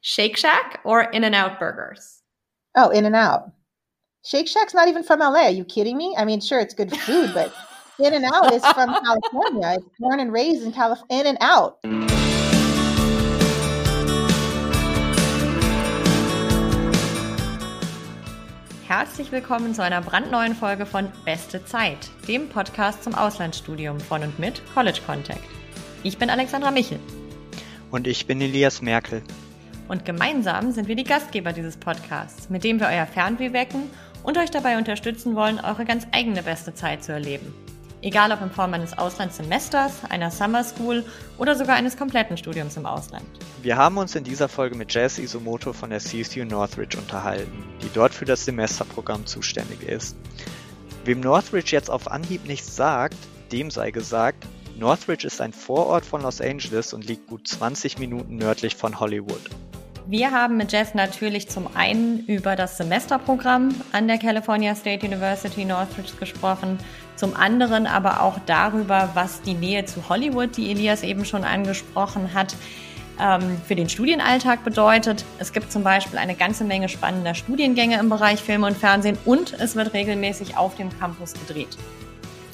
Shake Shack or In N Out Burgers? Oh, In and Out. Shake Shack's not even from LA. Are you kidding me? I mean, sure, it's good food, but In and Out is from California. It's born and raised in California. In and Out. Herzlich willkommen zu einer brandneuen Folge von Beste Zeit, dem Podcast zum Auslandsstudium von und mit College Contact. Ich bin Alexandra Michel. Und ich bin Elias Merkel. Und gemeinsam sind wir die Gastgeber dieses Podcasts, mit dem wir euer Fernweh wecken und euch dabei unterstützen wollen, eure ganz eigene beste Zeit zu erleben. Egal ob in Form eines Auslandssemesters, einer Summer School oder sogar eines kompletten Studiums im Ausland. Wir haben uns in dieser Folge mit Jess Isomoto von der CSU Northridge unterhalten, die dort für das Semesterprogramm zuständig ist. Wem Northridge jetzt auf Anhieb nichts sagt, dem sei gesagt, Northridge ist ein Vorort von Los Angeles und liegt gut 20 Minuten nördlich von Hollywood. Wir haben mit Jess natürlich zum einen über das Semesterprogramm an der California State University Northridge gesprochen, zum anderen aber auch darüber, was die Nähe zu Hollywood, die Elias eben schon angesprochen hat, ähm, für den Studienalltag bedeutet. Es gibt zum Beispiel eine ganze Menge spannender Studiengänge im Bereich Film und Fernsehen und es wird regelmäßig auf dem Campus gedreht.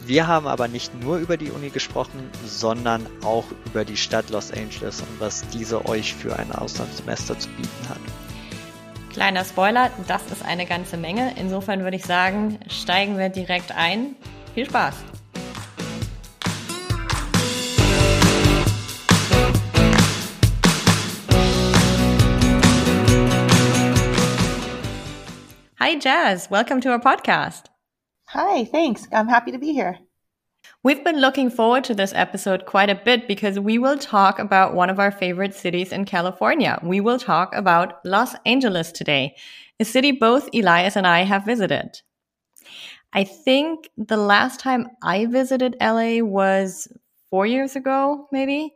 Wir haben aber nicht nur über die Uni gesprochen, sondern auch über die Stadt Los Angeles und was diese euch für ein Auslandssemester zu bieten hat. Kleiner Spoiler, das ist eine ganze Menge. Insofern würde ich sagen, steigen wir direkt ein. Viel Spaß! Hi, Jazz. Welcome to our podcast. Hi, thanks. I'm happy to be here. We've been looking forward to this episode quite a bit because we will talk about one of our favorite cities in California. We will talk about Los Angeles today, a city both Elias and I have visited. I think the last time I visited LA was four years ago, maybe.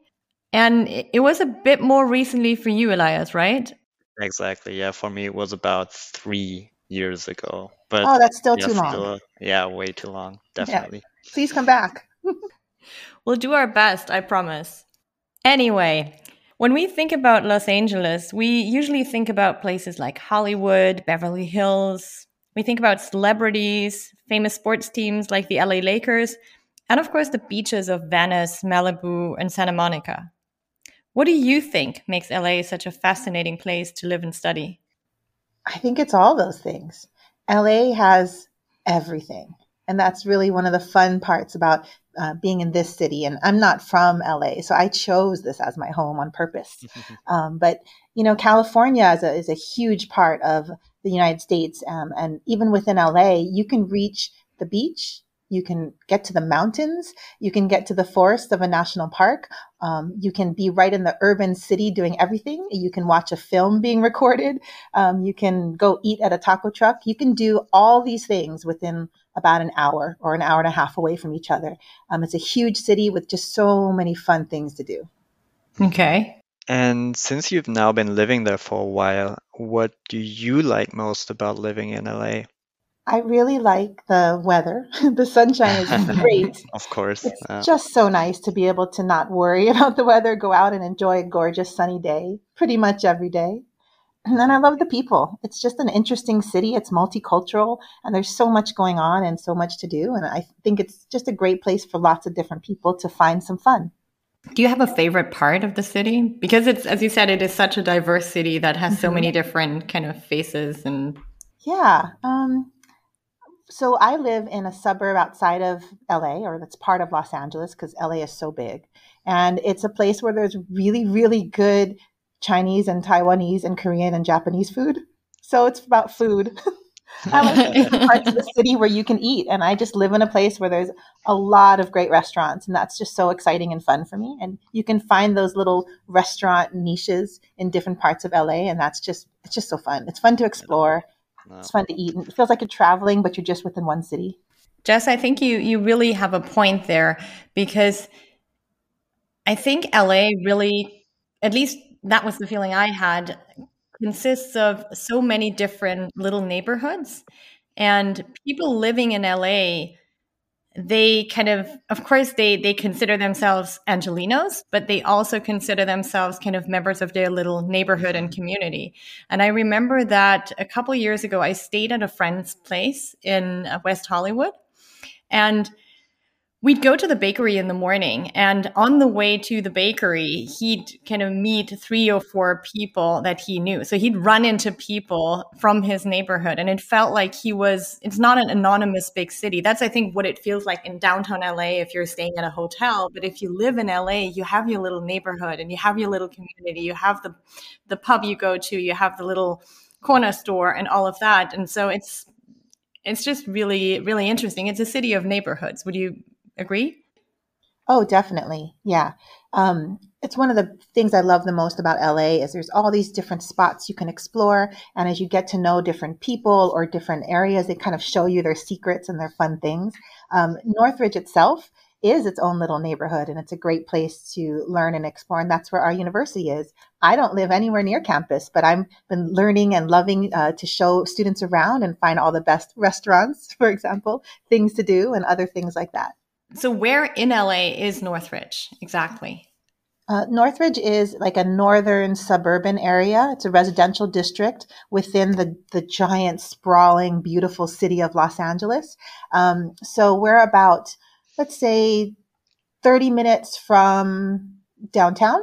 And it was a bit more recently for you, Elias, right? Exactly. Yeah, for me it was about three years ago. But Oh, that's still yeah, too long. still- yeah, way too long. Definitely. Please come back. We'll do our best, I promise. Anyway, when we think about Los Angeles, we usually think about places like Hollywood, Beverly Hills. We think about celebrities, famous sports teams like the LA Lakers, and of course the beaches of Venice, Malibu, and Santa Monica. What do you think makes LA such a fascinating place to live and study? I think it's all those things. LA has everything. And that's really one of the fun parts about uh, being in this city. And I'm not from LA, so I chose this as my home on purpose. Um, but you know, California is a, is a huge part of the United States, um, and even within LA, you can reach the beach, you can get to the mountains, you can get to the forest of a national park, um, you can be right in the urban city doing everything. You can watch a film being recorded, um, you can go eat at a taco truck. You can do all these things within about an hour or an hour and a half away from each other. Um, it's a huge city with just so many fun things to do. Okay. And since you've now been living there for a while, what do you like most about living in LA? I really like the weather. the sunshine is great. Of course. It's uh, just so nice to be able to not worry about the weather, go out and enjoy a gorgeous sunny day pretty much every day. And then I love the people. It's just an interesting city. It's multicultural and there's so much going on and so much to do. And I think it's just a great place for lots of different people to find some fun. Do you have a favorite part of the city? Because it's, as you said, it is such a diverse city that has so many different kind of faces and Yeah. Um, so I live in a suburb outside of LA, or that's part of Los Angeles because LA is so big. And it's a place where there's really, really good Chinese and Taiwanese and Korean and Japanese food. So it's about food. I like the parts of the city where you can eat. And I just live in a place where there's a lot of great restaurants. And that's just so exciting and fun for me. And you can find those little restaurant niches in different parts of LA. And that's just, it's just so fun. It's fun to explore. No. It's fun to eat. And it feels like you're traveling, but you're just within one city. Jess, I think you you really have a point there because I think LA really, at least that was the feeling I had, consists of so many different little neighborhoods and people living in LA. They kind of of course they they consider themselves angelenos but they also consider themselves kind of members of their little neighborhood and community. And i remember that a couple years ago i stayed at a friend's place in uh, west hollywood. And we'd go to the bakery in the morning and on the way to the bakery he'd kind of meet three or four people that he knew. So he'd run into people from his neighborhood and it felt like he was it's not an anonymous big city. That's i think what it feels like in downtown la if you're staying at a hotel. But if you live in la you have your little neighborhood and you have your little community. You have the the pub you go to you have the little corner store and all of that. And so it's it's just really really interesting. It's a city of neighborhoods. Would you Agree? Oh, definitely. Yeah. Um, it's one of the things I love the most about LA is there's all these different spots you can explore. And as you get to know different people or different areas, they kind of show you their secrets and their fun things. Um, Northridge itself is its own little neighborhood and it's a great place to learn and explore. And that's where our university is. I don't live anywhere near campus, but I've been learning and loving uh, to show students around and find all the best restaurants, for example, things to do and other things like that. So, where in LA is Northridge exactly? Uh, Northridge is like a northern suburban area. It's a residential district within the, the giant, sprawling, beautiful city of Los Angeles. Um, so we're about, let's say, 30 minutes from downtown.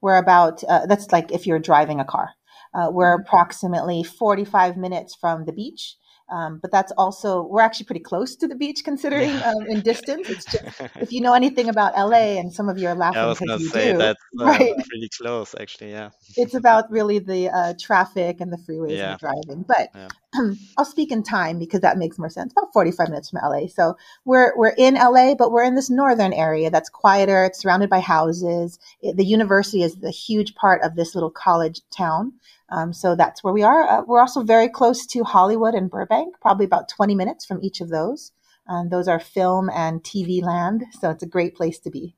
We're about, uh, that's like if you're driving a car. Uh, we're approximately 45 minutes from the beach. Um, but that's also we're actually pretty close to the beach considering um, in distance. It's just if you know anything about LA, and some of you are laughing because yeah, you say do. That's uh, right? pretty close, actually. Yeah. It's about really the uh, traffic and the freeways yeah. and driving. But yeah. I'll speak in time because that makes more sense. About 45 minutes from LA. So we're we're in LA, but we're in this northern area that's quieter. It's surrounded by houses. It, the university is a huge part of this little college town. Um, so that's where we are. Uh, we're also very close to Hollywood and Burbank, probably about 20 minutes from each of those. Um, those are film and TV land, so it's a great place to be.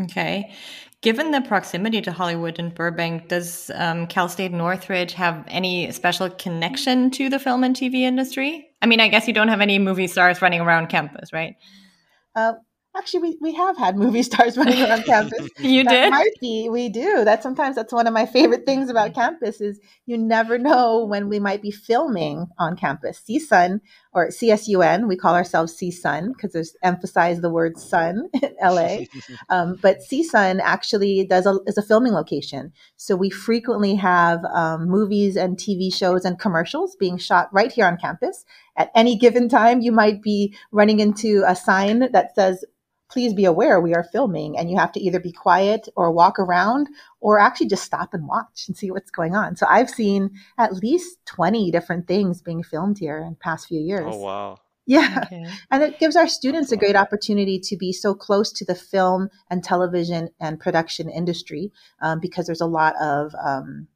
Okay. Given the proximity to Hollywood and Burbank, does um, Cal State Northridge have any special connection to the film and TV industry? I mean, I guess you don't have any movie stars running around campus, right? Uh, Actually, we, we have had movie stars running around campus. you that did? Might be. We do. That sometimes that's one of my favorite things about campus is you never know when we might be filming on campus. CSUN or CSUN, we call ourselves CSUN because there's emphasize the word sun in LA. um, but CSUN actually does a, is a filming location. So we frequently have um, movies and TV shows and commercials being shot right here on campus. At any given time, you might be running into a sign that says please be aware we are filming and you have to either be quiet or walk around or actually just stop and watch and see what's going on. So I've seen at least 20 different things being filmed here in the past few years. Oh, wow. Yeah. Okay. And it gives our students a great opportunity to be so close to the film and television and production industry um, because there's a lot of um,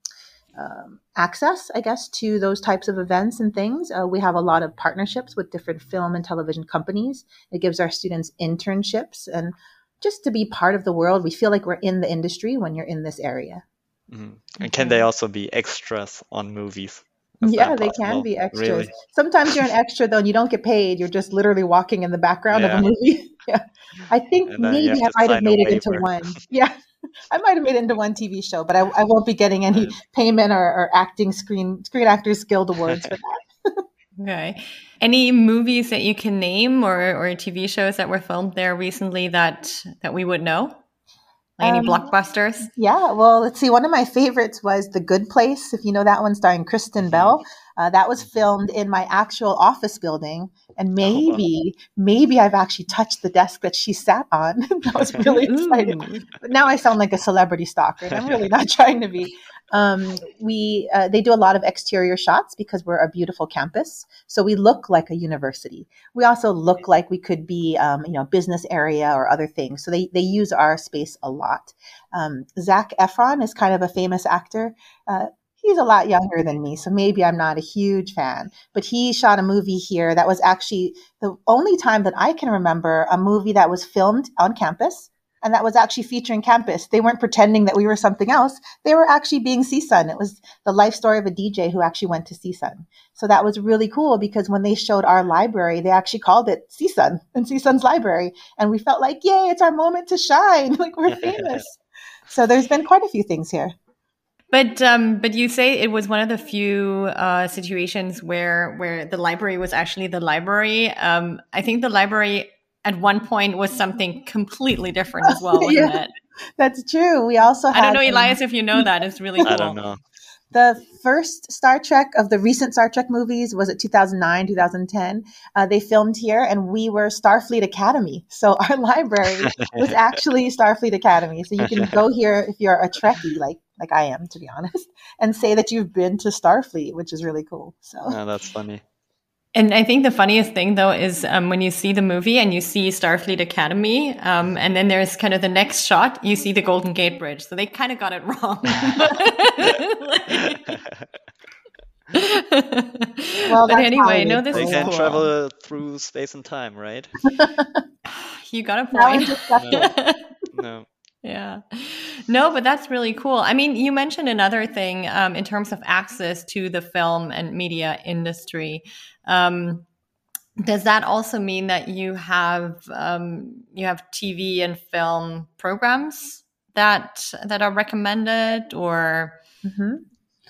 um, access, I guess, to those types of events and things. Uh, we have a lot of partnerships with different film and television companies. It gives our students internships and just to be part of the world. We feel like we're in the industry when you're in this area. Mm-hmm. And can they also be extras on movies? Is yeah, they can be extras. Really? Sometimes you're an extra though, and you don't get paid. You're just literally walking in the background yeah. of a movie. yeah, I think maybe I might have made it into one. Yeah, I might have made it into one TV show, but I, I won't be getting any payment or, or, acting screen Screen Actors Guild awards for that. okay. Any movies that you can name or, or TV shows that were filmed there recently that that we would know? Like any um, blockbusters? Yeah. Well, let's see. One of my favorites was The Good Place. If you know that one, starring Kristen Bell. Uh, that was filmed in my actual office building, and oh, maybe, maybe I've actually touched the desk that she sat on. that was really exciting. But now I sound like a celebrity stalker, and I'm really not trying to be. Um, we uh, they do a lot of exterior shots because we're a beautiful campus, so we look like a university. We also look like we could be, um, you know, business area or other things. So they they use our space a lot. Um, Zac Efron is kind of a famous actor. Uh, he's a lot younger than me, so maybe I'm not a huge fan. But he shot a movie here that was actually the only time that I can remember a movie that was filmed on campus and that was actually featuring campus. They weren't pretending that we were something else. They were actually being CSUN. It was the life story of a DJ who actually went to CSUN. So that was really cool because when they showed our library, they actually called it CSUN and CSUN's library. And we felt like, yay, it's our moment to shine. Like we're famous. so there's been quite a few things here. But um, but you say it was one of the few uh, situations where where the library was actually the library. Um, I think the library at one point was something completely different as well, wasn't yeah, it? That's true. We also I don't know, Elias, if you know that. It's really cool. I don't know. The first Star Trek of the recent Star Trek movies was it 2009, 2010. Uh, they filmed here, and we were Starfleet Academy. So our library was actually Starfleet Academy. So you can go here if you're a Trekkie, like like I am, to be honest, and say that you've been to Starfleet, which is really cool. So yeah, that's funny. And I think the funniest thing though is um, when you see the movie and you see Starfleet Academy, um, and then there's kind of the next shot, you see the Golden Gate Bridge. So they kind of got it wrong. well, but anyway, no, this they is can cool. travel through space and time, right? you got a point. no. no. Yeah. No, but that's really cool. I mean, you mentioned another thing um, in terms of access to the film and media industry. Um, does that also mean that you have um, you have TV and film programs that that are recommended, or? Mm-hmm.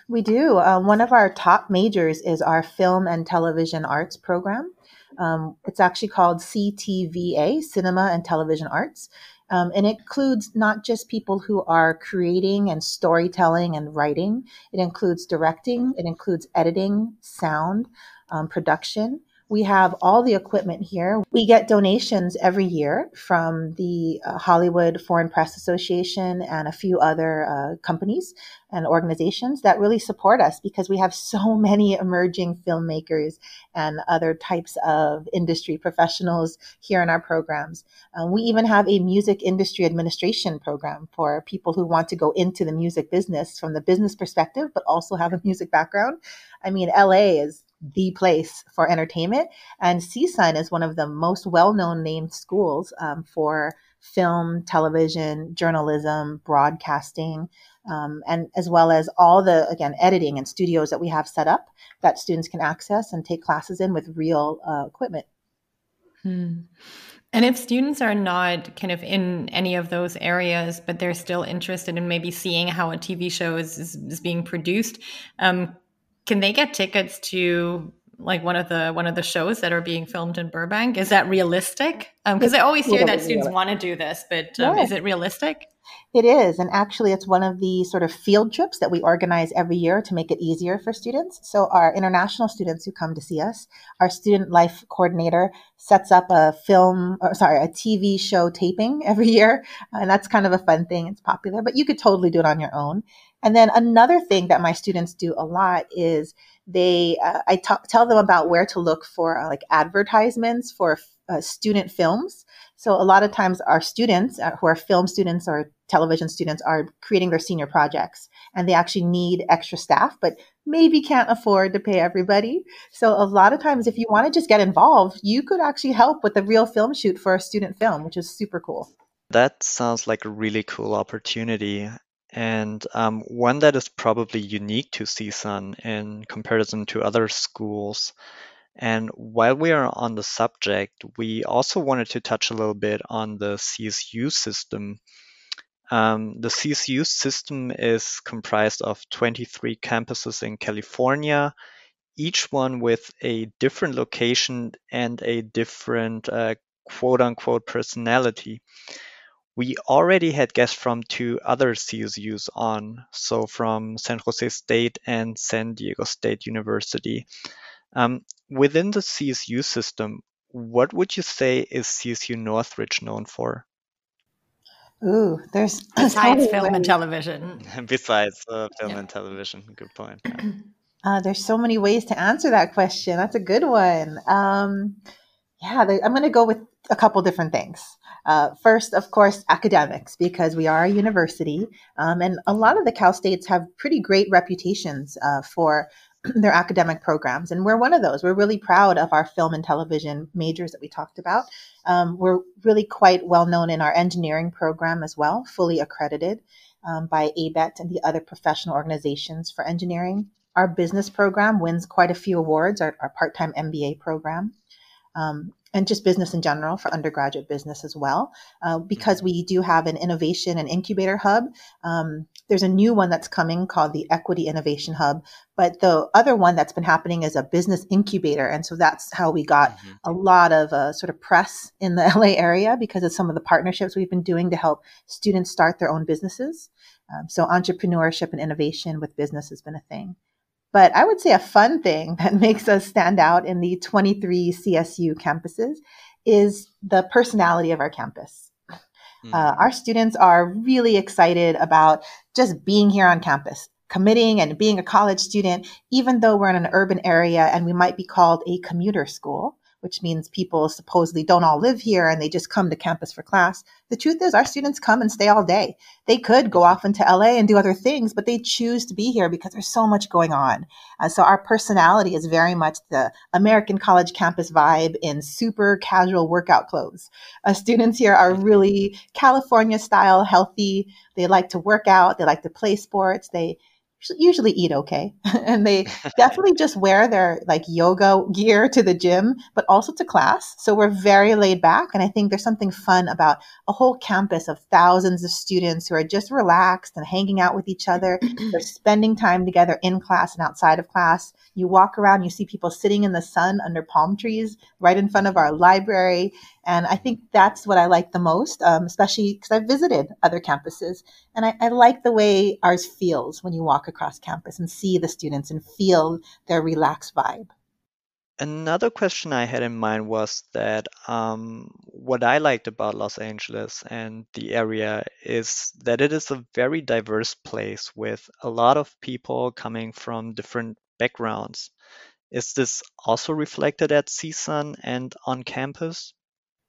We do. Uh, one of our top majors is our film and television arts program. Um, it's actually called CTVA, Cinema and Television Arts. Um, and it includes not just people who are creating and storytelling and writing, it includes directing, it includes editing, sound, um, production. We have all the equipment here. We get donations every year from the uh, Hollywood Foreign Press Association and a few other uh, companies and organizations that really support us because we have so many emerging filmmakers and other types of industry professionals here in our programs. Um, we even have a music industry administration program for people who want to go into the music business from the business perspective, but also have a music background. I mean, LA is the place for entertainment. And CSUN is one of the most well known named schools um, for film, television, journalism, broadcasting, um, and as well as all the, again, editing and studios that we have set up that students can access and take classes in with real uh, equipment. Hmm. And if students are not kind of in any of those areas, but they're still interested in maybe seeing how a TV show is, is, is being produced, um, can they get tickets to like one of the one of the shows that are being filmed in Burbank? Is that realistic? Because um, I always hear that students want to do this, but um, yeah. is it realistic? It is, and actually, it's one of the sort of field trips that we organize every year to make it easier for students. So, our international students who come to see us, our student life coordinator sets up a film, or sorry, a TV show taping every year, and that's kind of a fun thing. It's popular, but you could totally do it on your own. And then another thing that my students do a lot is they, uh, I tell them about where to look for uh, like advertisements for uh, student films. So a lot of times our students uh, who are film students or television students are creating their senior projects and they actually need extra staff, but maybe can't afford to pay everybody. So a lot of times if you want to just get involved, you could actually help with the real film shoot for a student film, which is super cool. That sounds like a really cool opportunity and um, one that is probably unique to CSUN in comparison to other schools. And while we are on the subject, we also wanted to touch a little bit on the CSU system. Um, the CSU system is comprised of 23 campuses in California, each one with a different location and a different uh, quote unquote personality we already had guests from two other CSUs on, so from San Jose State and San Diego State University. Um, within the CSU system, what would you say is CSU Northridge known for? Ooh, there's besides film and television. besides uh, film yeah. and television, good point. Yeah. Uh, there's so many ways to answer that question. That's a good one. Um, yeah, I'm going to go with a couple different things. Uh, first, of course, academics, because we are a university, um, and a lot of the Cal States have pretty great reputations uh, for their academic programs. And we're one of those. We're really proud of our film and television majors that we talked about. Um, we're really quite well known in our engineering program as well, fully accredited um, by ABET and the other professional organizations for engineering. Our business program wins quite a few awards, our, our part time MBA program. Um, and just business in general for undergraduate business as well, uh, because we do have an innovation and incubator hub. Um, there's a new one that's coming called the Equity Innovation Hub, but the other one that's been happening is a business incubator, and so that's how we got mm-hmm. a lot of uh, sort of press in the LA area because of some of the partnerships we've been doing to help students start their own businesses. Um, so entrepreneurship and innovation with business has been a thing. But I would say a fun thing that makes us stand out in the 23 CSU campuses is the personality of our campus. Mm. Uh, our students are really excited about just being here on campus, committing and being a college student, even though we're in an urban area and we might be called a commuter school which means people supposedly don't all live here and they just come to campus for class. The truth is, our students come and stay all day. They could go off into LA and do other things, but they choose to be here because there's so much going on. Uh, so our personality is very much the American college campus vibe in super casual workout clothes. Uh, students here are really California style, healthy. They like to work out. They like to play sports. They usually eat okay. And they definitely just wear their like yoga gear to the gym but also to class. So we're very laid back and i think there's something fun about a whole campus of thousands of students who are just relaxed and hanging out with each other. They're spending time together in class and outside of class. You walk around you see people sitting in the sun under palm trees right in front of our library and I think that's what I like the most, um, especially because I've visited other campuses. And I, I, like the way ours feels when you walk across campus and see the students and feel their relaxed vibe. Another question I had in mind was that um, what I liked about Los Angeles and the area is that it is a very diverse place with a lot of people coming from different backgrounds. Is this also reflected at CSUN and on campus?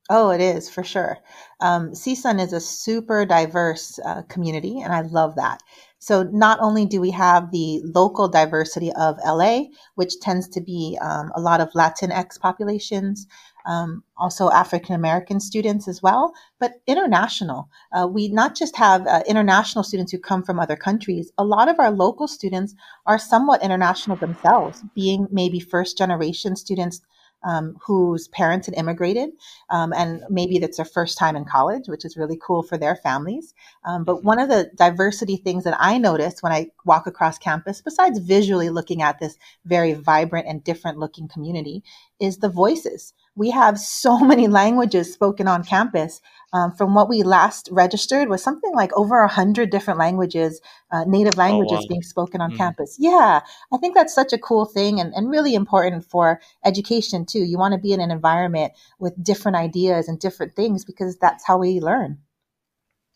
Oh, it is for sure. Um, CSUN is a super diverse uh, community, and I love that. So, not only do we have the local diversity of LA, which tends to be um, a lot of Latinx populations, um, also African American students as well, but international. Uh, we not just have uh, international students who come from other countries, a lot of our local students are somewhat international themselves, being maybe first generation students um, whose parents had immigrated, um, and maybe that's their first time in college, which is really cool for their families. Um, but one of the diversity things that I notice when I walk across campus, besides visually looking at this very vibrant and different looking community, is the voices. We have so many languages spoken on campus. Um, from what we last registered was something like over a hundred different languages, uh, native languages oh, wow. being spoken on mm. campus. Yeah, I think that's such a cool thing and, and really important for education too. You want to be in an environment with different ideas and different things because that's how we learn.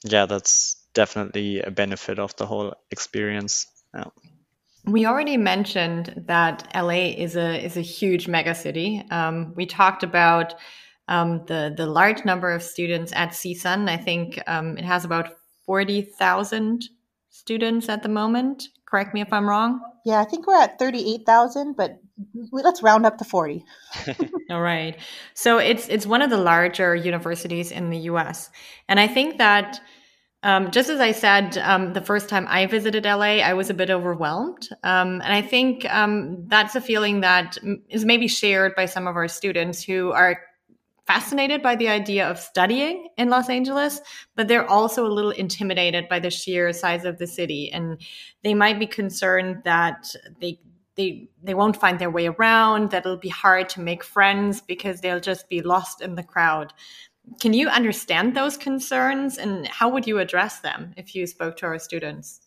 Yeah, that's definitely a benefit of the whole experience. Yeah. We already mentioned that LA is a is a huge megacity. Um, we talked about um, the the large number of students at CSUN. I think um, it has about forty thousand students at the moment. Correct me if I'm wrong. Yeah, I think we're at thirty eight thousand, but let's round up to 40 all right so it's it's one of the larger universities in the us and i think that um, just as I said, um, the first time I visited LA, I was a bit overwhelmed. Um, and I think um, that's a feeling that is maybe shared by some of our students who are fascinated by the idea of studying in Los Angeles, but they're also a little intimidated by the sheer size of the city. And they might be concerned that they they they won't find their way around that it'll be hard to make friends because they'll just be lost in the crowd can you understand those concerns and how would you address them if you spoke to our students?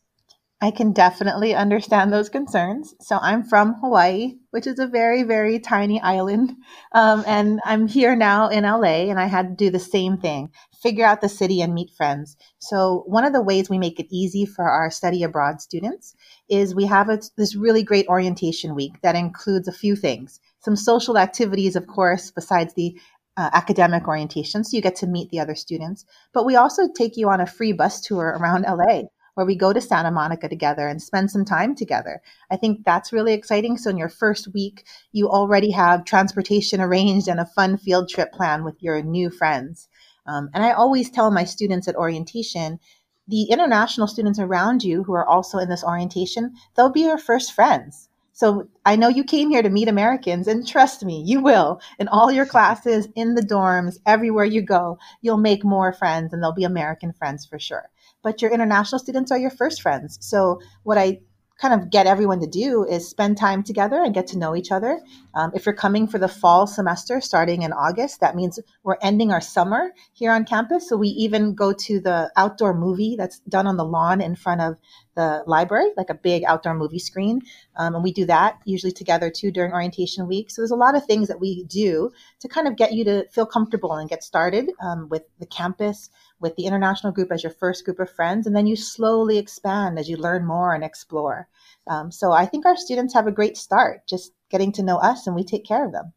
I can definitely understand those concerns. So I'm from Hawaii, which is a very, very tiny island. Um, and I'm here now in LA, and I had to do the same thing figure out the city and meet friends. So one of the ways we make it easy for our study abroad students is we have a, this really great orientation week that includes a few things. Some social activities, of course, besides the uh, academic orientation, so you get to meet the other students. But we also take you on a free bus tour around LA where we go to Santa Monica together and spend some time together. I think that's really exciting. So in your first week, you already have transportation arranged and a fun field trip plan with your new friends. Um, and I always tell my students at orientation, the international students around you who are also in this orientation, they'll be your first friends. So I know you came here to meet Americans, and trust me, you will. In all your classes, in the dorms, everywhere you go, you'll make more friends, and they'll be American friends for sure. But your international students are your first friends. So what I kind of get everyone to do is spend time together and get to know each other. Um, if you're coming for the fall semester starting in August, that means we're ending our summer here on campus. So we even go to the outdoor movie that's done on the lawn in front of the library, like a big outdoor movie screen. Um, and we do that usually together too during orientation week. So there's a lot of things that we do to kind of get you to feel comfortable and get started um, with the campus, with the international group as your first group of friends, and then you slowly expand as you learn more and explore. Um, so I think our students have a great start just getting to know us and we take care of them.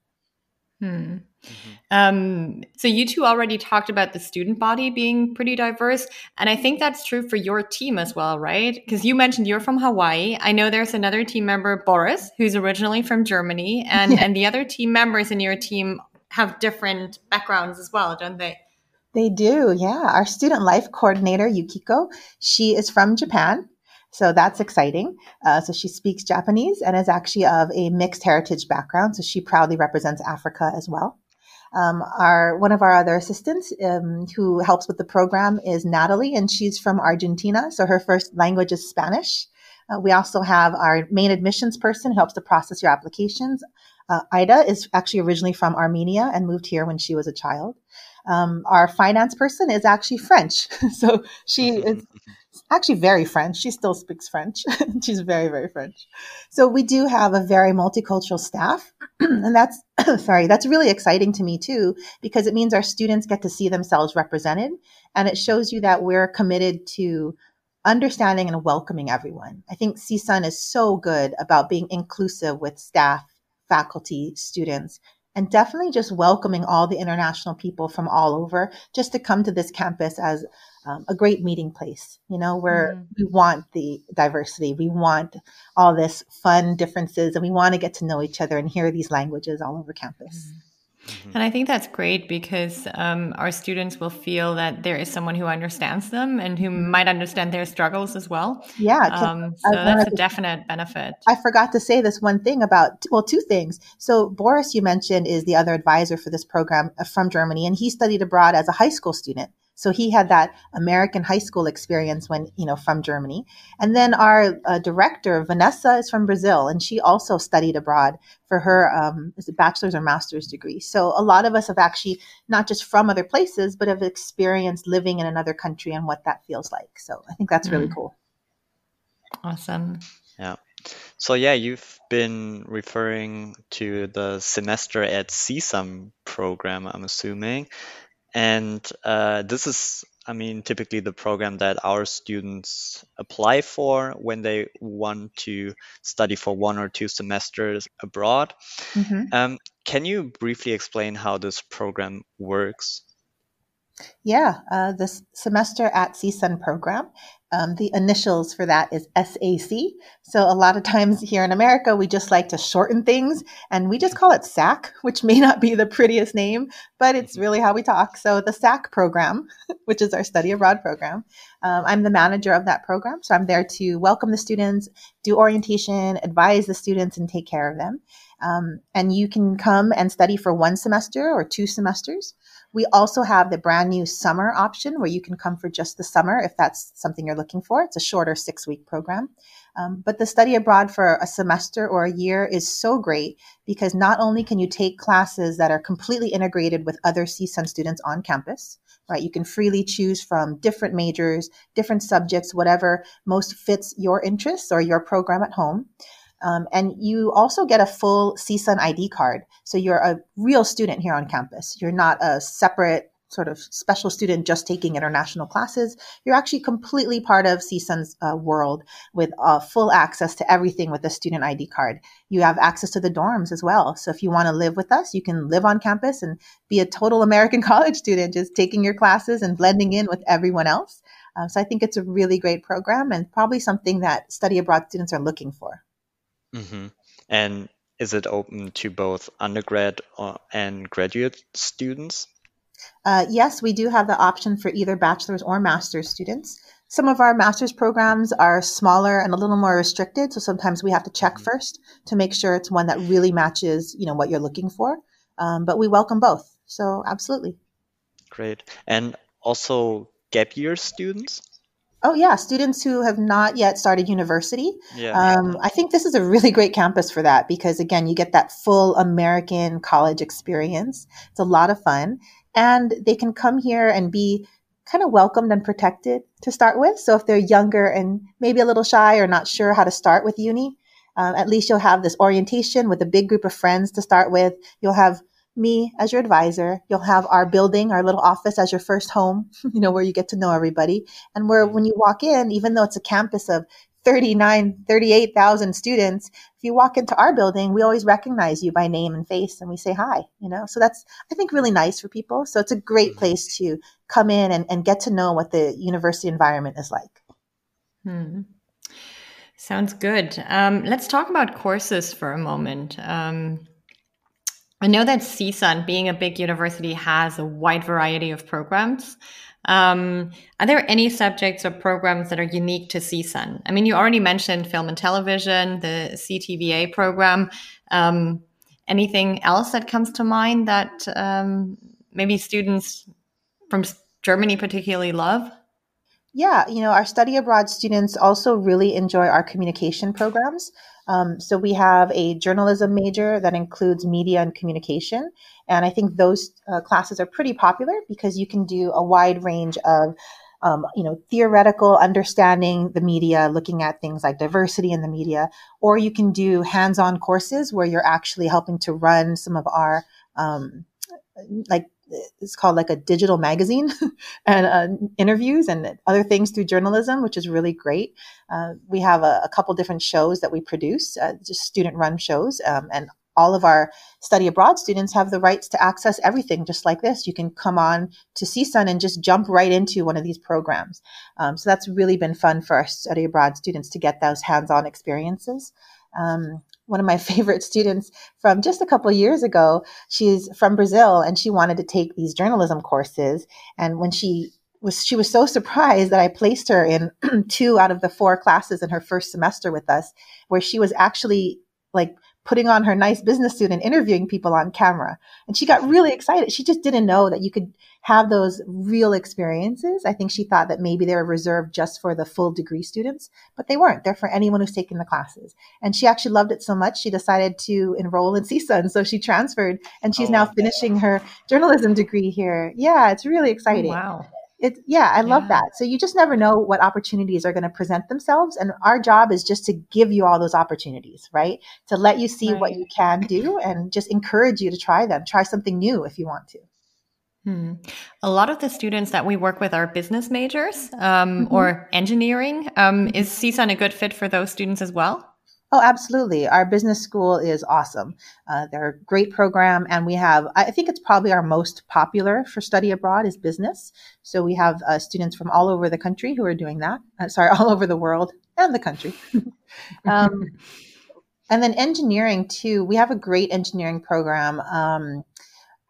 Hmm. Mm-hmm. Um, so you two already talked about the student body being pretty diverse, and I think that's true for your team as well, right? Because you mentioned you're from Hawaii. I know there's another team member, Boris, who's originally from Germany, and and the other team members in your team have different backgrounds as well, don't they? They do, yeah. Our student life coordinator, Yukiko, she is from Japan. So that's exciting. Uh, so she speaks Japanese and is actually of a mixed heritage background. So she proudly represents Africa as well. Um, our one of our other assistants um, who helps with the program is Natalie, and she's from Argentina. So her first language is Spanish. Uh, we also have our main admissions person who helps to process your applications. Uh, Ida is actually originally from Armenia and moved here when she was a child. Um, our finance person is actually French. so she is actually very French. She still speaks French. She's very, very French. So we do have a very multicultural staff. and that's, sorry, that's really exciting to me too, because it means our students get to see themselves represented. And it shows you that we're committed to understanding and welcoming everyone. I think CSUN is so good about being inclusive with staff, faculty, students, and definitely just welcoming all the international people from all over just to come to this campus as um, a great meeting place, you know, where mm. we want the diversity, we want all this fun differences, and we want to get to know each other and hear these languages all over campus. Mm. Mm-hmm. And I think that's great because um, our students will feel that there is someone who understands them and who might understand their struggles as well. Yeah. Um, so that's a definite benefit. I forgot to say this one thing about, well, two things. So Boris, you mentioned, is the other advisor for this program uh, from Germany, and he studied abroad as a high school student. So he had that American high school experience when, you know, from Germany. And then our uh, director, Vanessa, is from Brazil, and she also studied abroad for her um, bachelor's or master's degree. So a lot of us have actually, not just from other places, but have experienced living in another country and what that feels like. So I think that's really mm. cool. Awesome. Yeah. So yeah, you've been referring to the semester at CSUN program, I'm assuming. And uh, this is, I mean, typically the program that our students apply for when they want to study for one or two semesters abroad. Mm-hmm. Um, can you briefly explain how this program works? Yeah, uh, this semester at CSUN program um, the initials for that is SAC. So a lot of times here in America, we just like to shorten things and we just call it SAC, which may not be the prettiest name, but it's really how we talk. So the SAC program, which is our study abroad program, um, I'm the manager of that program. So I'm there to welcome the students, do orientation, advise the students, and take care of them. Um, and you can come and study for one semester or two semesters. We also have the brand new summer option where you can come for just the summer if that's something you're looking for. It's a shorter six week program. Um, but the study abroad for a semester or a year is so great because not only can you take classes that are completely integrated with other CSUN students on campus, right? You can freely choose from different majors, different subjects, whatever most fits your interests or your program at home. Um, and you also get a full CSUN ID card. So you're a real student here on campus. You're not a separate sort of special student just taking international classes. You're actually completely part of CSUN's uh, world with uh, full access to everything with a student ID card. You have access to the dorms as well. So if you want to live with us, you can live on campus and be a total American college student, just taking your classes and blending in with everyone else. Uh, so I think it's a really great program and probably something that study abroad students are looking for. Mm-hmm. And is it open to both undergrad uh, and graduate students? Uh, yes, we do have the option for either bachelor's or master's students. Some of our master's programs are smaller and a little more restricted, so sometimes we have to check mm-hmm. first to make sure it's one that really matches, you know, what you're looking for. Um, but we welcome both, so absolutely. Great, and also gap year students. Oh yeah, students who have not yet started university. Yeah. Um, I think this is a really great campus for that because again, you get that full American college experience. It's a lot of fun, and they can come here and be kind of welcomed and protected to start with. So if they're younger and maybe a little shy or not sure how to start with uni, uh, at least you'll have this orientation with a big group of friends to start with. You'll have me as your advisor. You'll have our building, our little office as your first home, you know, where you get to know everybody. And where when you walk in, even though it's a campus of 39, 38,000 students, if you walk into our building, we always recognize you by name and face and we say hi, you know? So that's, I think, really nice for people. So it's a great mm-hmm. place to come in and, and get to know what the university environment is like. Hmm. Sounds good. Um, let's talk about courses for a moment. Um, I know that CSUN, being a big university, has a wide variety of programs. Um, are there any subjects or programs that are unique to CSUN? I mean, you already mentioned film and television, the CTVA program. Um, anything else that comes to mind that um, maybe students from Germany particularly love? Yeah, you know, our study abroad students also really enjoy our communication programs. Um, so we have a journalism major that includes media and communication. And I think those uh, classes are pretty popular because you can do a wide range of um, you know, theoretical understanding the media, looking at things like diversity in the media, or you can do hands-on courses where you're actually helping to run some of our um, like it's called like a digital magazine and uh, interviews and other things through journalism, which is really great. Uh, we have a, a, couple different shows that we produce, uh, just student run shows, um, and all of our study abroad students have the rights to access everything just like this. You can come on to CSUN and just jump right into one of these programs. Um, so that's really been fun for our study abroad students to get those hands-on experiences. Um, one of my favorite students from just a couple years ago. She's from Brazil and she wanted to take these journalism courses. And when she was, she was so surprised that I placed her in two out of the four classes in her first semester with us, where she was actually like putting on her nice business suit and interviewing people on camera. And she got mm-hmm. really excited. She just didn't know that you could have those real experiences. I think she thought that maybe they were reserved just for the full degree students, but they weren't. They're for anyone who's taken the classes. And she actually loved it so much, she decided to enroll in CSUN. So she transferred and she's oh, now finishing her journalism degree here. Yeah, it's really oh, exciting. Oh, wow. It, yeah, I love yeah. that. So you just never know what opportunities are going to present themselves. And our job is just to give you all those opportunities, right? To let you see right. what you can do and just encourage you to try them. Try something new if you want to. Hmm. A lot of the students that we work with are business majors um, mm-hmm. or engineering. Um, is CSUN a good fit for those students as well? Oh, absolutely. Our business school is awesome. Uh, they're a great program, and we have, I think it's probably our most popular for study abroad is business. So we have uh, students from all over the country who are doing that. Uh, sorry, all over the world and the country. um, and then engineering, too. We have a great engineering program. Um,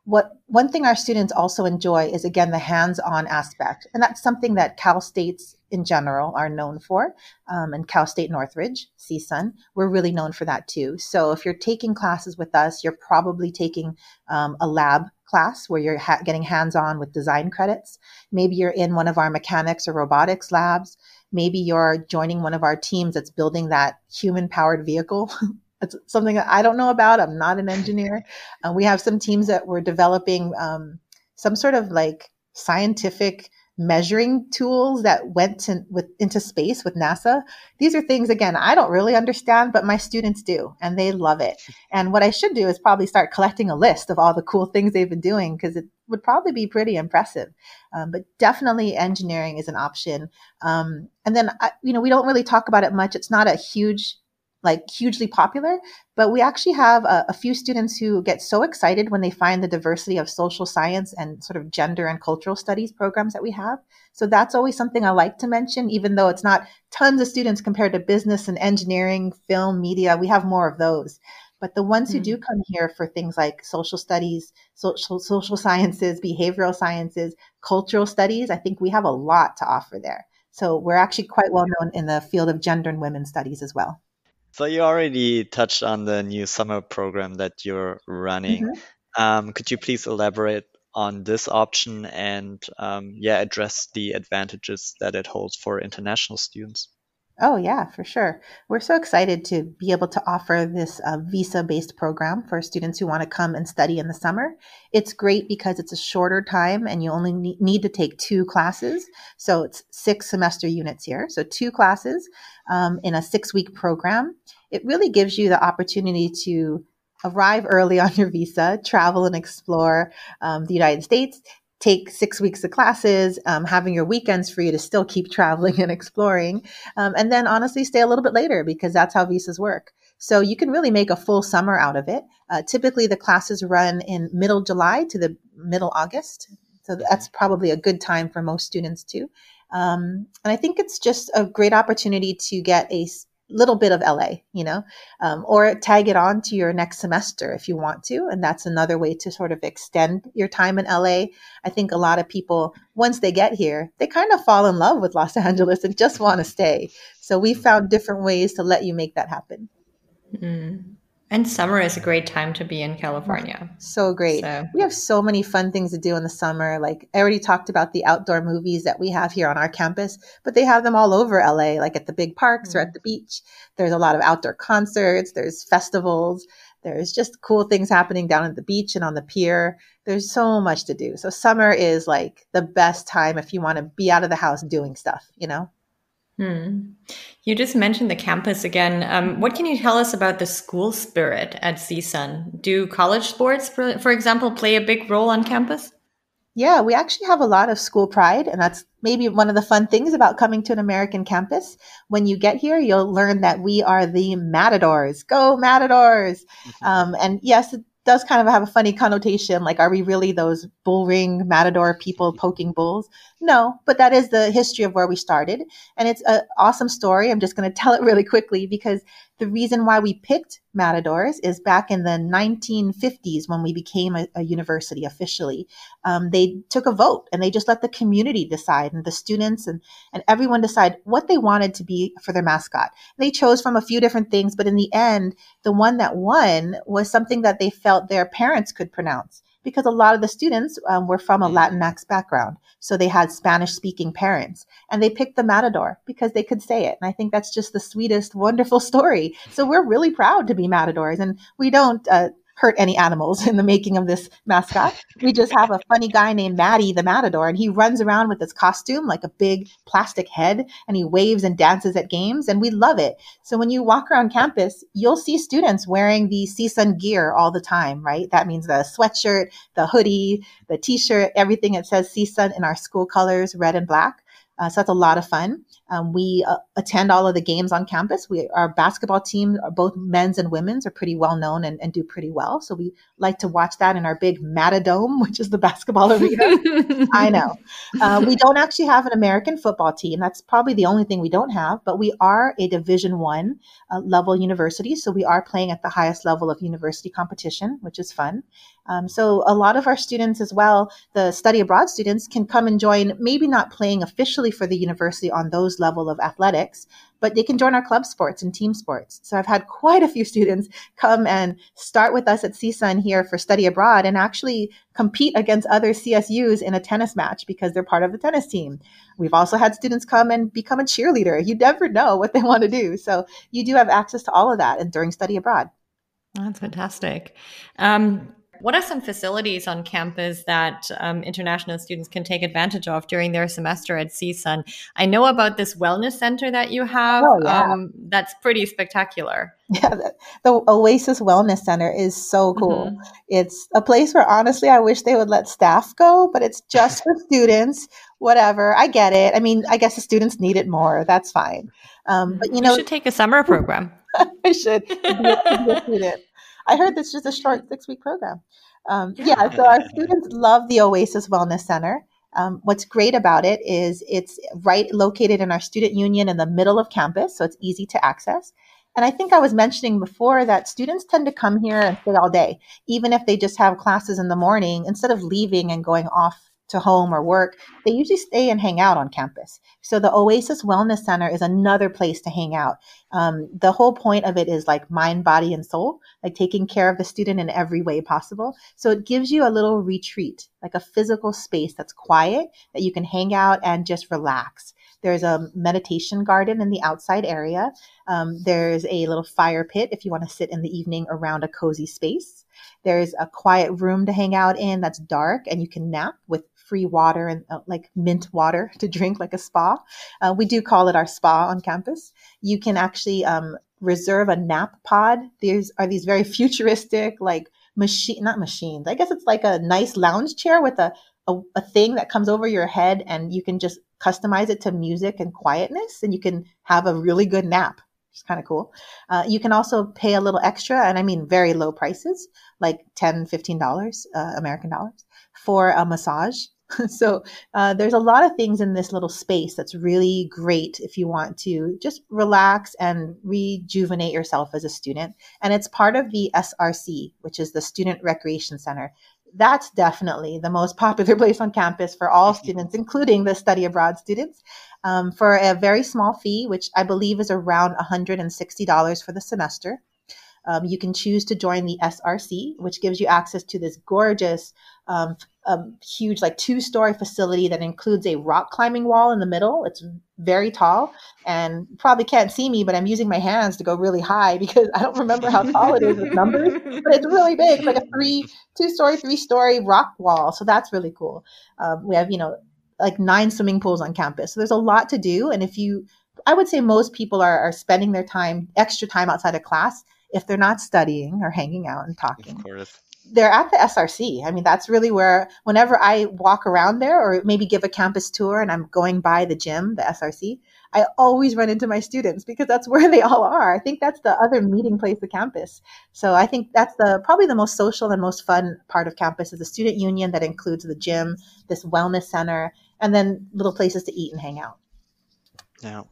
what one thing our students also enjoy is again the hands-on aspect and that's something that cal states in general are known for um, and cal state northridge csun we're really known for that too so if you're taking classes with us you're probably taking um, a lab class where you're ha- getting hands-on with design credits maybe you're in one of our mechanics or robotics labs maybe you're joining one of our teams that's building that human powered vehicle It's something that I don't know about. I'm not an engineer. Uh, we have some teams that were developing um, some sort of like scientific measuring tools that went to, with, into space with NASA. These are things, again, I don't really understand, but my students do, and they love it. And what I should do is probably start collecting a list of all the cool things they've been doing because it would probably be pretty impressive. Um, but definitely engineering is an option. Um, and then, I, you know, we don't really talk about it much. It's not a huge like hugely popular, but we actually have a, a, few students who get so excited when they find the diversity of social science and sort of gender and cultural studies programs that we have. So that's always something I like to mention, even though it's not tons of students compared to business and engineering, film, media. We have more of those. But the ones mm-hmm. who do come here for things like social studies, social, social sciences, behavioral sciences, cultural studies, I think we have a lot to offer there. So we're actually quite well known in the field of gender and women's studies as well. So you already touched on the new summer program that you're running. Mm-hmm. Um, could you please elaborate on this option and um, yeah, address the advantages that it holds for international students? Oh, yeah, for sure. We're so excited to be able to offer this uh, visa based program for students who want to come and study in the summer. It's great because it's a shorter time and you only need to take two classes. So it's six semester units here. So two classes um, in a six week program. It really gives you the opportunity to arrive early on your visa, travel and explore um, the United States, take six weeks of classes, um, having your weekends for you to still keep traveling and exploring, um, and then honestly stay a little bit later because that's how visas work. So you can really make a full summer out of it. Uh, typically, the classes run in middle July to the middle August. So that's probably a good time for most students too. Um, and I think it's just a great opportunity to get a little bit of LA, you know, um, or tag it on to your next semester if you want to. And that's another way to sort of extend your time in LA. I think a lot of people, once they get here, they kind of fall in love with Los Angeles and just want to stay. So we found different ways to let you make that happen. Mm. And summer is a great time to be in California. So great. So. We have so many fun things to do in the summer. Like I already talked about the outdoor movies that we have here on our campus, but they have them all over LA, like at the big parks mm-hmm. or at the beach. There's a lot of outdoor concerts, there's festivals, there's just cool things happening down at the beach and on the pier. There's so much to do. So summer is like the best time if you want to be out of the house doing stuff, you know? Hmm. You just mentioned the campus again. Um, what can you tell us about the school spirit at CSUN? Do college sports, for, for example, play a big role on campus? Yeah, we actually have a lot of school pride, and that's maybe one of the fun things about coming to an American campus. When you get here, you'll learn that we are the Matadors. Go Matadors! Mm-hmm. Um, and yes, does kind of have a funny connotation. Like, are we really those bull ring matador people poking bulls? No, but that is the history of where we started. And it's an awesome story. I'm just going to tell it really quickly because the reason why we picked Matadors is back in the 1950s when we became a, a university officially. Um, they took a vote and they just let the community decide and the students and, and everyone decide what they wanted to be for their mascot. They chose from a few different things, but in the end, the one that won was something that they felt their parents could pronounce because a lot of the students um, were from a mm. Latinx background. So they had Spanish speaking parents and they picked the Matador because they could say it. And I think that's just the sweetest, wonderful story. So we're really proud to be Matadors and we don't, uh, hurt any animals in the making of this mascot. We just have a funny guy named Matty the Matador, and he runs around with his costume like a big plastic head, and he waves and dances at games, and we love it. So when you walk around campus, you'll see students wearing the CSUN gear all the time, right? That means the sweatshirt, the hoodie, the t-shirt, everything that says CSUN in our school colors, red and black. Uh, so that's a lot of fun. Um, we uh, attend all of the games on campus. We, our basketball team, both men's and women's, are pretty well known and, and do pretty well. So we like to watch that in our big Matadome, which is the basketball arena. I know. Uh, we don't actually have an American football team. That's probably the only thing we don't have. But we are a Division One uh, level university, so we are playing at the highest level of university competition, which is fun. Um, so a lot of our students as well, the study abroad students can come and join, maybe not playing officially for the university on those level of athletics, but they can join our club sports and team sports. So I've had quite a few students come and start with us at CSUN here for study abroad and actually compete against other CSUs in a tennis match because they're part of the tennis team. We've also had students come and become a cheerleader. You never know what they want to do. So you do have access to all of that and during study abroad. That's fantastic. Um, What are some facilities on campus that um, international students can take advantage of during their semester at CSUN? I know about this wellness center that you have. Oh, yeah. um, that's pretty spectacular. Yeah, the, the, Oasis Wellness Center is so cool. Mm-hmm. It's a place where honestly I wish they would let staff go, but it's just for students. Whatever, I get it. I mean, I guess the students need it more. That's fine. Um, but you know, you should take a summer program. I should. Be a, be a I heard this is just a short six week program. Um, yeah, so our students love the Oasis Wellness Center. Um, what's great about it is it's right located in our student union in the middle of campus, so it's easy to access. And I think I was mentioning before that students tend to come here and stay all day, even if they just have classes in the morning, instead of leaving and going off to home or work, they usually stay and hang out on campus. So the Oasis Wellness Center is another place to hang out. Um, the whole point of it is like mind, body, and soul, like taking care of the student in every way possible. So it gives you a little retreat, like a physical space that's quiet that you can hang out and just relax. There's a meditation garden in the outside area. Um, there's a little fire pit if you want to sit in the evening around a cozy space. There's a quiet room to hang out in that's dark and you can nap with free water and uh, like mint water to drink like a spa. Uh, we do call it our spa on campus. You can actually um, reserve a nap pod. These are these very futuristic, like machine, not machines. I guess it's like a nice lounge chair with a, a, a thing that comes over your head and you can just customize it to music and quietness and you can have a really good nap. It's kind of cool. Uh, you can also pay a little extra, and I mean very low prices, like $10, $15 uh, American dollars for a massage. so uh, there's a lot of things in this little space that's really great if you want to just relax and rejuvenate yourself as a student. And it's part of the SRC, which is the Student Recreation Center. That's definitely the most popular place on campus for all students, including the study abroad students, um, for a very small fee, which I believe is around $160 for the semester. Um, you can choose to join the SRC, which gives you access to this gorgeous, um, um, huge, like two story facility that includes a rock climbing wall in the middle. It's very tall and probably can't see me, but I'm using my hands to go really high because I don't remember how tall it is with numbers, but it's really big. It's like a three, two story, three story rock wall. So that's really cool. Um, we have, you know, like nine swimming pools on campus. So there's a lot to do. And if you, I would say most people are, are spending their time, extra time outside of class if they're not studying or hanging out and talking. Of course. They're at the SRC. I mean, that's really where, whenever I walk around there or maybe give a campus tour and I'm going by the gym, the SRC, I always run into my students because that's where they all are. I think that's the other meeting place of campus. So I think that's the probably the most social and most fun part of campus is the student union that includes the gym, this wellness center, and then little places to eat and hang out. Yeah.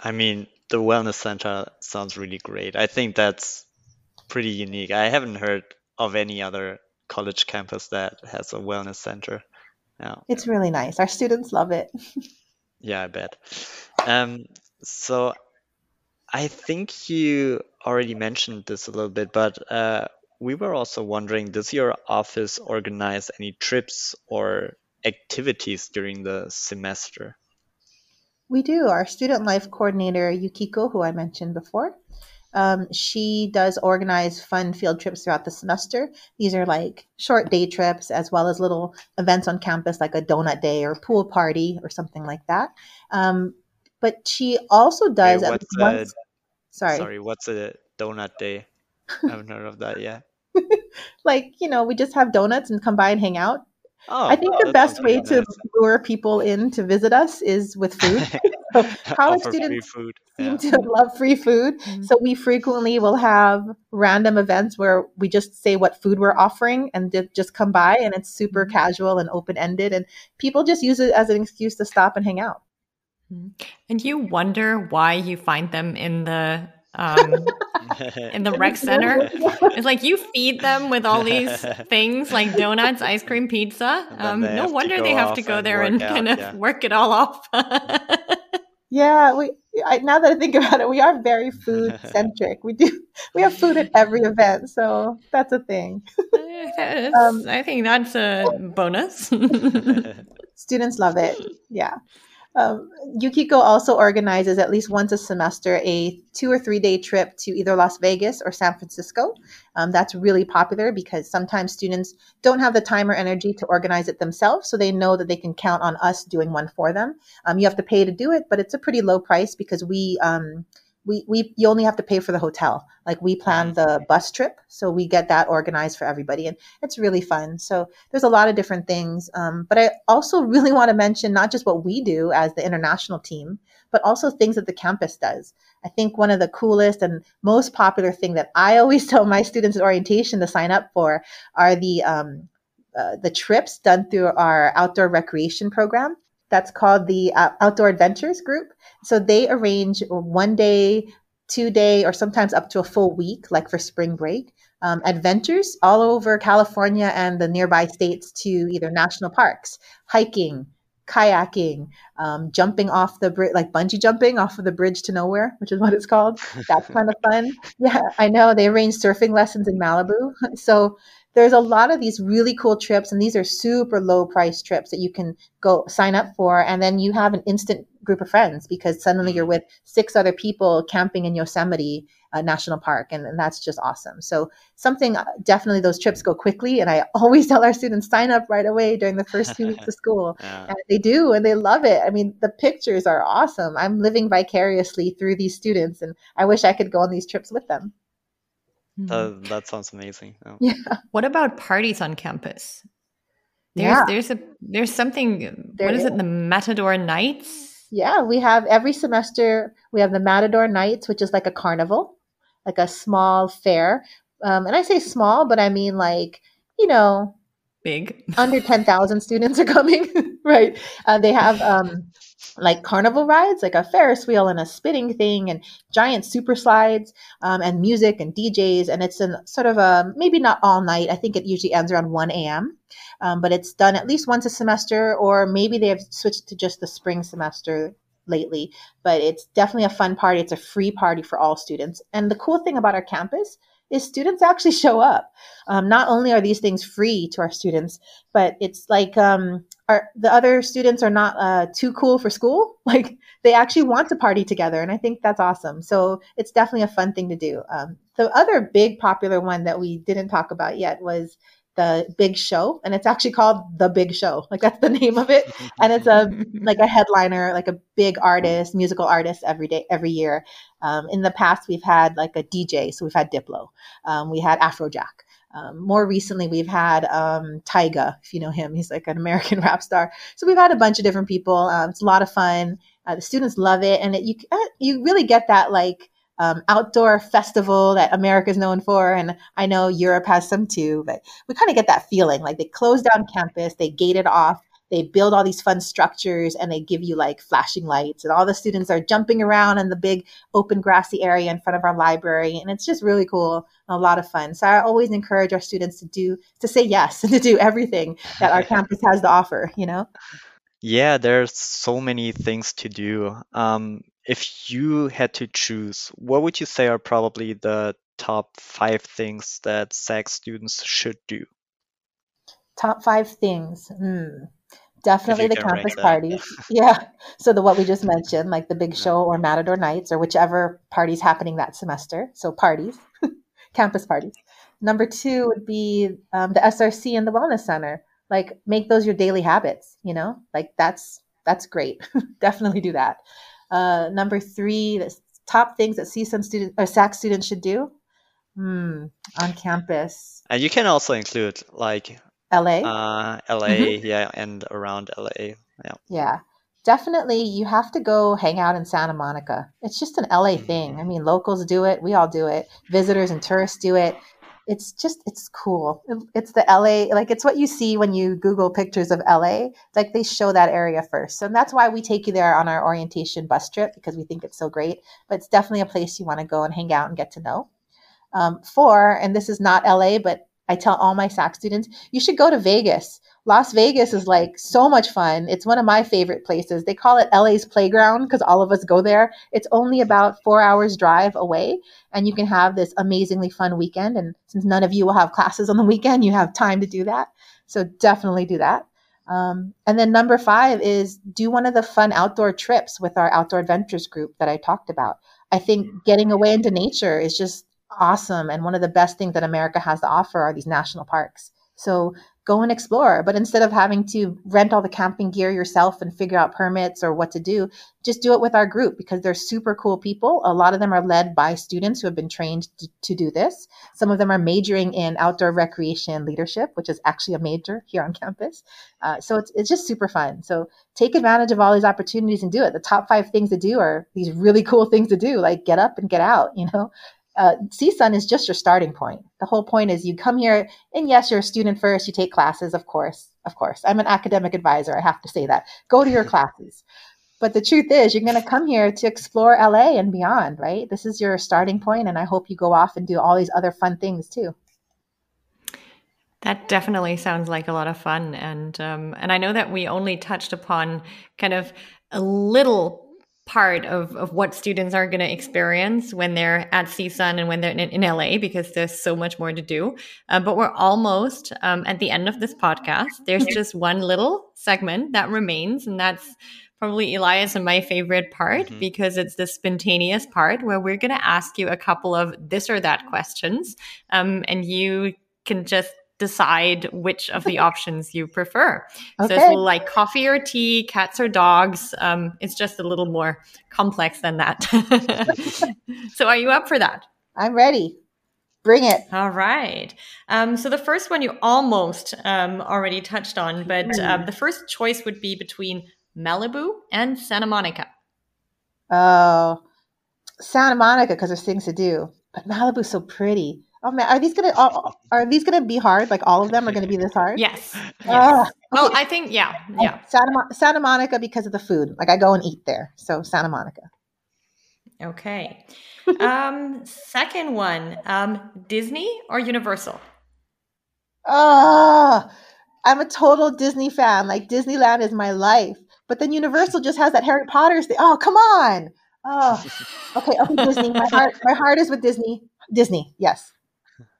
I mean, the wellness center sounds really great. I think that's pretty unique. I haven't heard of any other college campus that has a wellness center. Yeah. It's really nice. Our students love it. yeah, I bet. Um, so I think you already mentioned this a little bit, but uh, we were also wondering does your office organize any trips or activities during the semester? We do. Our student life coordinator, Yukiko, who I mentioned before, um, she does organize fun field trips throughout the semester. These are like short day trips as well as little events on campus like a donut day or pool party or something like that. Um, but she also does Wait, at once, a, sorry. Sorry, what's a donut day? I haven't heard of that yet. like, you know, we just have donuts and come by and hang out. Oh, I think the best way nice. to lure people in to visit us is with food. so college students food. seem to love free food. Mm-hmm. So we frequently will have random events where we just say what food we're offering and just come by and it's super mm-hmm. casual and open ended and people just use it as an excuse to stop and hang out. Mm-hmm. And you wonder why you find them in the um, in the rec center. It's like you feed them with all these things like donuts, ice cream, pizza. Um, no wonder they have to go there and, and kind of yeah. work it all off. yeah, we. I, now that I think about it, we are very food centric. We do. We have food at every event, so that's a thing. um, I think that's a bonus. students love it. Yeah. Um, Yukiko also organizes at least once a semester a two or three day trip to either Las Vegas or San Francisco. Um, that's really popular because sometimes students don't have the time or energy to organize it themselves, so they know that they can count on us doing one for them. Um, you have to pay to do it, but it's a pretty low price because we um, we, we you only have to pay for the hotel. Like we plan the bus trip so we get that organized for everybody and it's really fun. So there's a lot of different things um, but i also really want to mention not just what we do as the international team but also things that the campus does. I think one of the coolest and most popular thing that i always tell my students at orientation to sign up for are the um, uh, the trips done through our outdoor recreation program that's called the uh, Outdoor Adventures Group. So they arrange one day, two day, or sometimes up to a full week, like for spring break, um, adventures all over California and the nearby states to either national parks, hiking, kayaking, um, jumping off the bridge, like bungee jumping off of the bridge to nowhere, which is what it's called. That's kind of fun. Yeah, I know. They arrange surfing lessons in Malibu. So there's a lot of these really cool trips and these are super low price trips that you can go sign up for and then you have an instant group of friends because suddenly you're with six other people camping in yosemite uh, national park and, and, that's just awesome. So something uh, definitely those trips go quickly and i always tell our students sign up right away during the first two weeks of school. Yeah. and they do and they love it. I mean the pictures are awesome. I'm living vicariously through these students and i wish i could go on these trips with them that, that sounds amazing. Oh. Yeah. What about parties on campus? There's yeah. there's a there's something there what is, is it the Matador Nights? Yeah, we have every semester we have the Matador Nights, which is like a carnival, like a small fair. Um, and I say small, but I mean like you know, big. under ten thousand students are coming, right? Uh, they have um, like carnival rides, like a Ferris wheel and a spinning thing, and giant super slides, um, and music and DJs. And it's in sort of a maybe not all night. I think it usually ends around 1 a.m., um, but it's done at least once a semester, or maybe they have switched to just the spring semester lately. But it's definitely a fun party. It's a free party for all students. And the cool thing about our campus is students actually show up. Um, not only are these things free to our students, but it's like um, our, the other students are not uh, too cool for school. Like they actually want to party together, and I think that's awesome. So it's definitely a fun thing to do. Um, the other big popular one that we didn't talk about yet was the big show and it's actually called the big show like that's the name of it and it's a like a headliner like a big artist musical artist every day every year um, in the past we've had like a dj so we've had diplo um, we had afrojack um, more recently we've had um, tyga if you know him. He's like an american rap star. So we've had a bunch of different people. Um, it's a lot of fun. Uh, the students love it. And it, you uh, you really get that like um, outdoor festival that America is known for. And I know Europe has some too, but we kind of get that feeling. Like they close down campus, they gated off, they build all these fun structures, and they give you like flashing lights. And all the students are jumping around in the big open grassy area in front of our library. And it's just really cool a lot of fun. So I always encourage our students to do, to say yes and to do everything that our campus has to offer, you know? Yeah, there's so many things to do. Um, if you had to choose, what would you say are probably the top five things that SAC students should do? Top five things. Mm. Definitely the campus parties. Yeah. So the what we just mentioned, like the big show or Matador nights or whichever parties happening that semester. So parties, campus parties. Number two would be um, the SRC and the Wellness Center. Like make those your daily habits. You know, like that's that's great. Definitely do that. Uh, number three, the top things that CSUN students or SAC students should do hmm, on campus. And you can also include like LA, uh, LA, mm-hmm. yeah, and around LA, yeah. Yeah, definitely. You have to go hang out in Santa Monica. It's just an LA mm-hmm. thing. I mean, locals do it. We all do it. Visitors and tourists do it it's just it's cool it's the la like it's what you see when you google pictures of la like they show that area first and that's why we take you there on our orientation bus trip because we think it's so great but it's definitely a place you want to go and hang out and get to know um, four and this is not la but i tell all my sac students you should go to vegas Las Vegas is like so much fun. It's one of my favorite places. They call it LA's playground because all of us go there. It's only about four hours drive away, and you can have this amazingly fun weekend. And since none of you will have classes on the weekend, you have time to do that. So definitely do that. Um, and then number five is do one of the fun outdoor trips with our outdoor adventures group that I talked about. I think getting away into nature is just awesome. And one of the best things that America has to offer are these national parks. So go and explore. But instead of having to rent all the camping gear yourself and figure out permits or what to do, just do it with our group because they're super cool people. A lot of them are led by students who have been trained to, to do this. Some of them are majoring in outdoor recreation leadership, which is actually a major here on campus. Uh, so it's, it's just super fun. So take advantage of all these opportunities and do it. The top five things to do are these really cool things to do, like get up and get out, you know, uh, CSUN is just your starting point. The whole point is you come here, and yes, you're a student first. You take classes, of course, of course. I'm an academic advisor. I have to say that. Go to your classes. But the truth is, you're going to come here to explore LA and beyond, right? This is your starting point, and I hope you go off and do all these other fun things too. That definitely sounds like a lot of fun, and um, and I know that we only touched upon kind of a little part of, of what students are going to experience when they're at CSUN and when they're in, in LA because there's so much more to do. Uh, but we're almost um, at the end of this podcast. There's just one little segment that remains, and that's probably Elias and my favorite part mm-hmm. because it's the spontaneous part where we're going to ask you a couple of this or that questions, um, and you can just decide which of the options you prefer. Okay. So it's like coffee or tea, cats or dogs. Um, it's just a little more complex than that. so are you up for that? I'm ready. Bring it. All right. Um, so the first one you almost um, already touched on, but um, the first choice would be between Malibu and Santa Monica. Oh, Santa Monica because there's things to do, but Malibu's so pretty. Oh man, are these gonna are, are these gonna be hard? Like all of them are gonna be this hard? Yes. yes. Uh. Well, I think yeah, yeah. Santa Santa Monica because of the food. Like I go and eat there, so Santa Monica. Okay. um, second one, um, Disney or Universal? Oh, I'm a total Disney fan. Like Disneyland is my life. But then Universal just has that Harry Potter thing. Oh, come on. Oh, okay. Okay, Disney. My heart, my heart is with Disney. Disney, yes.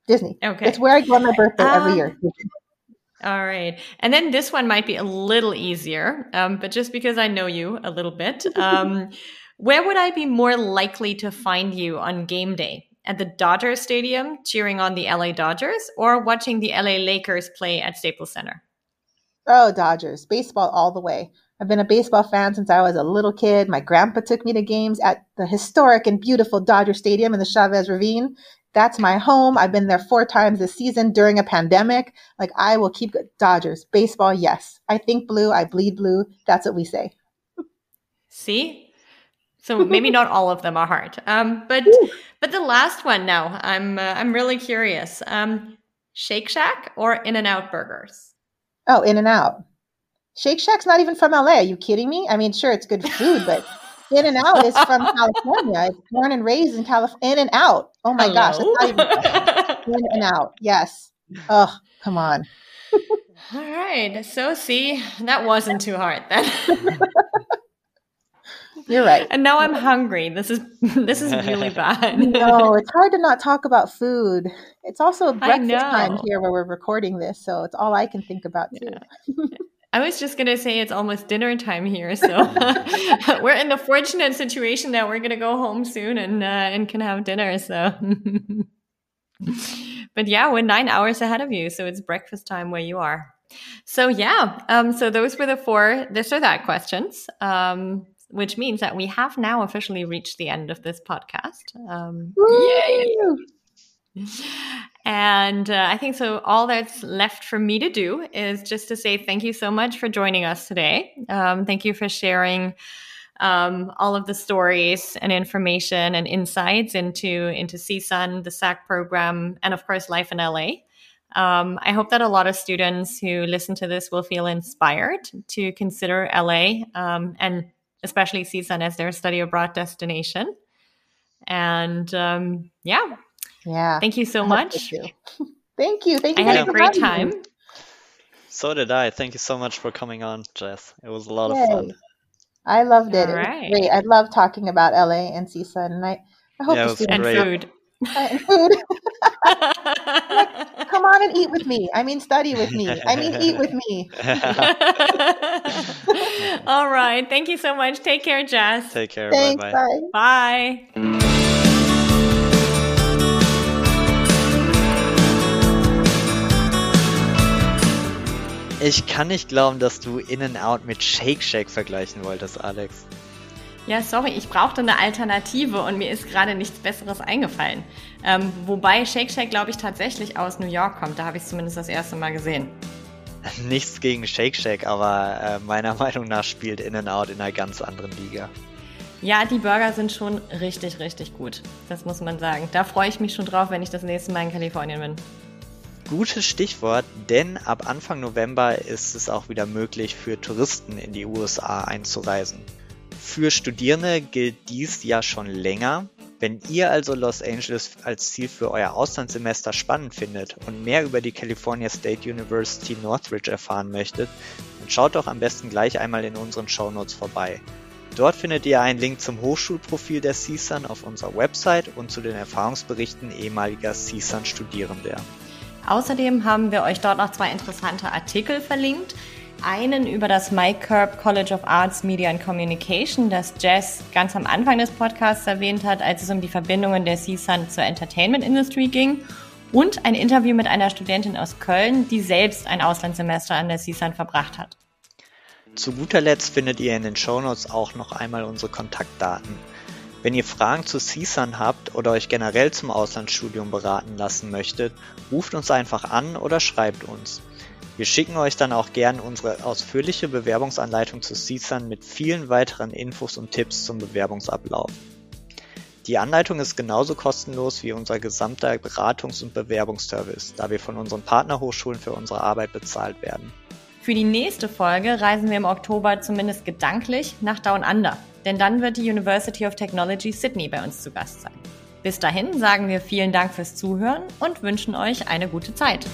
Disney. Okay. It's where I go on my birthday um, every year. All right. And then this one might be a little easier, um, but just because I know you a little bit, um, where would I be more likely to find you on game day? At the Dodger Stadium cheering on the LA Dodgers or watching the LA Lakers play at Staples Center? Oh, Dodgers. Baseball all the way. I've been a baseball fan since I was a little kid. My grandpa took me to games at the historic and beautiful Dodger Stadium in the Chavez Ravine. That's my home. I've been there four times this season during a pandemic. Like I will keep Dodgers. Baseball, yes. I think blue, I bleed blue. That's what we say. See? So maybe not all of them are hard. Um, but Ooh. but the last one now, I'm uh, I'm really curious. Um, Shake Shack or In and Out Burgers? Oh, In and Out. Shake Shack's not even from LA. Are you kidding me? I mean, sure, it's good food, but in and Out is from California. It's born and raised in California. In and Out. Oh my Hello? gosh, even In and Out. Yes. Oh, come on. All right. So see, that wasn't too hard then. You're right. And now I'm hungry. This is this is really bad. no, it's hard to not talk about food. It's also breakfast time here where we're recording this, so it's all I can think about too. Yeah. I was just going to say it's almost dinner time here. So we're in the fortunate situation that we're going to go home soon and, uh, and can have dinner. So, but yeah, we're nine hours ahead of you. So it's breakfast time where you are. So yeah, um, so those were the four this or that questions, um, which means that we have now officially reached the end of this podcast. Um, yay! And uh, I think so. All that's left for me to do is just to say thank you so much for joining us today. Um, thank you for sharing um, all of the stories and information and insights into into CSUN, the SAC program, and of course, life in LA. Um, I hope that a lot of students who listen to this will feel inspired to consider LA um, and especially CSUN as their study abroad destination. And um, yeah, yeah. Thank you so much. You. Thank you. Thank you. I had a great time. Me. So did I. Thank you so much for coming on, Jess. It was a lot Yay. of fun. I loved it. All it right. great. I love talking about LA and CSUN, and I, I hope yeah, the students and food. and food. like, come on and eat with me. I mean, study with me. I mean, eat with me. All right. Thank you so much. Take care, Jess. Take care. Thanks, bye bye. Bye. Ich kann nicht glauben, dass du In-N-Out mit Shake Shack vergleichen wolltest, Alex. Ja, sorry, ich brauchte eine Alternative und mir ist gerade nichts Besseres eingefallen. Ähm, wobei Shake Shack, glaube ich, tatsächlich aus New York kommt. Da habe ich es zumindest das erste Mal gesehen. Nichts gegen Shake Shack, aber äh, meiner Meinung nach spielt In-N-Out in einer ganz anderen Liga. Ja, die Burger sind schon richtig, richtig gut. Das muss man sagen. Da freue ich mich schon drauf, wenn ich das nächste Mal in Kalifornien bin. Gutes Stichwort, denn ab Anfang November ist es auch wieder möglich für Touristen in die USA einzureisen. Für Studierende gilt dies ja schon länger. Wenn ihr also Los Angeles als Ziel für euer Auslandssemester spannend findet und mehr über die California State University Northridge erfahren möchtet, dann schaut doch am besten gleich einmal in unseren Shownotes vorbei. Dort findet ihr einen Link zum Hochschulprofil der CSUN auf unserer Website und zu den Erfahrungsberichten ehemaliger CSUN-Studierender. Außerdem haben wir euch dort noch zwei interessante Artikel verlinkt. Einen über das MyCurb College of Arts, Media and Communication, das Jess ganz am Anfang des Podcasts erwähnt hat, als es um die Verbindungen der CSUN zur Entertainment Industry ging. Und ein Interview mit einer Studentin aus Köln, die selbst ein Auslandssemester an der CSUN verbracht hat. Zu guter Letzt findet ihr in den Shownotes auch noch einmal unsere Kontaktdaten. Wenn ihr Fragen zu CSUN habt oder euch generell zum Auslandsstudium beraten lassen möchtet, ruft uns einfach an oder schreibt uns. Wir schicken euch dann auch gern unsere ausführliche Bewerbungsanleitung zu CSUN mit vielen weiteren Infos und Tipps zum Bewerbungsablauf. Die Anleitung ist genauso kostenlos wie unser gesamter Beratungs- und Bewerbungsservice, da wir von unseren Partnerhochschulen für unsere Arbeit bezahlt werden. Für die nächste Folge reisen wir im Oktober zumindest gedanklich nach Down Under denn dann wird die University of Technology Sydney bei uns zu Gast sein. Bis dahin sagen wir vielen Dank fürs Zuhören und wünschen euch eine gute Zeit.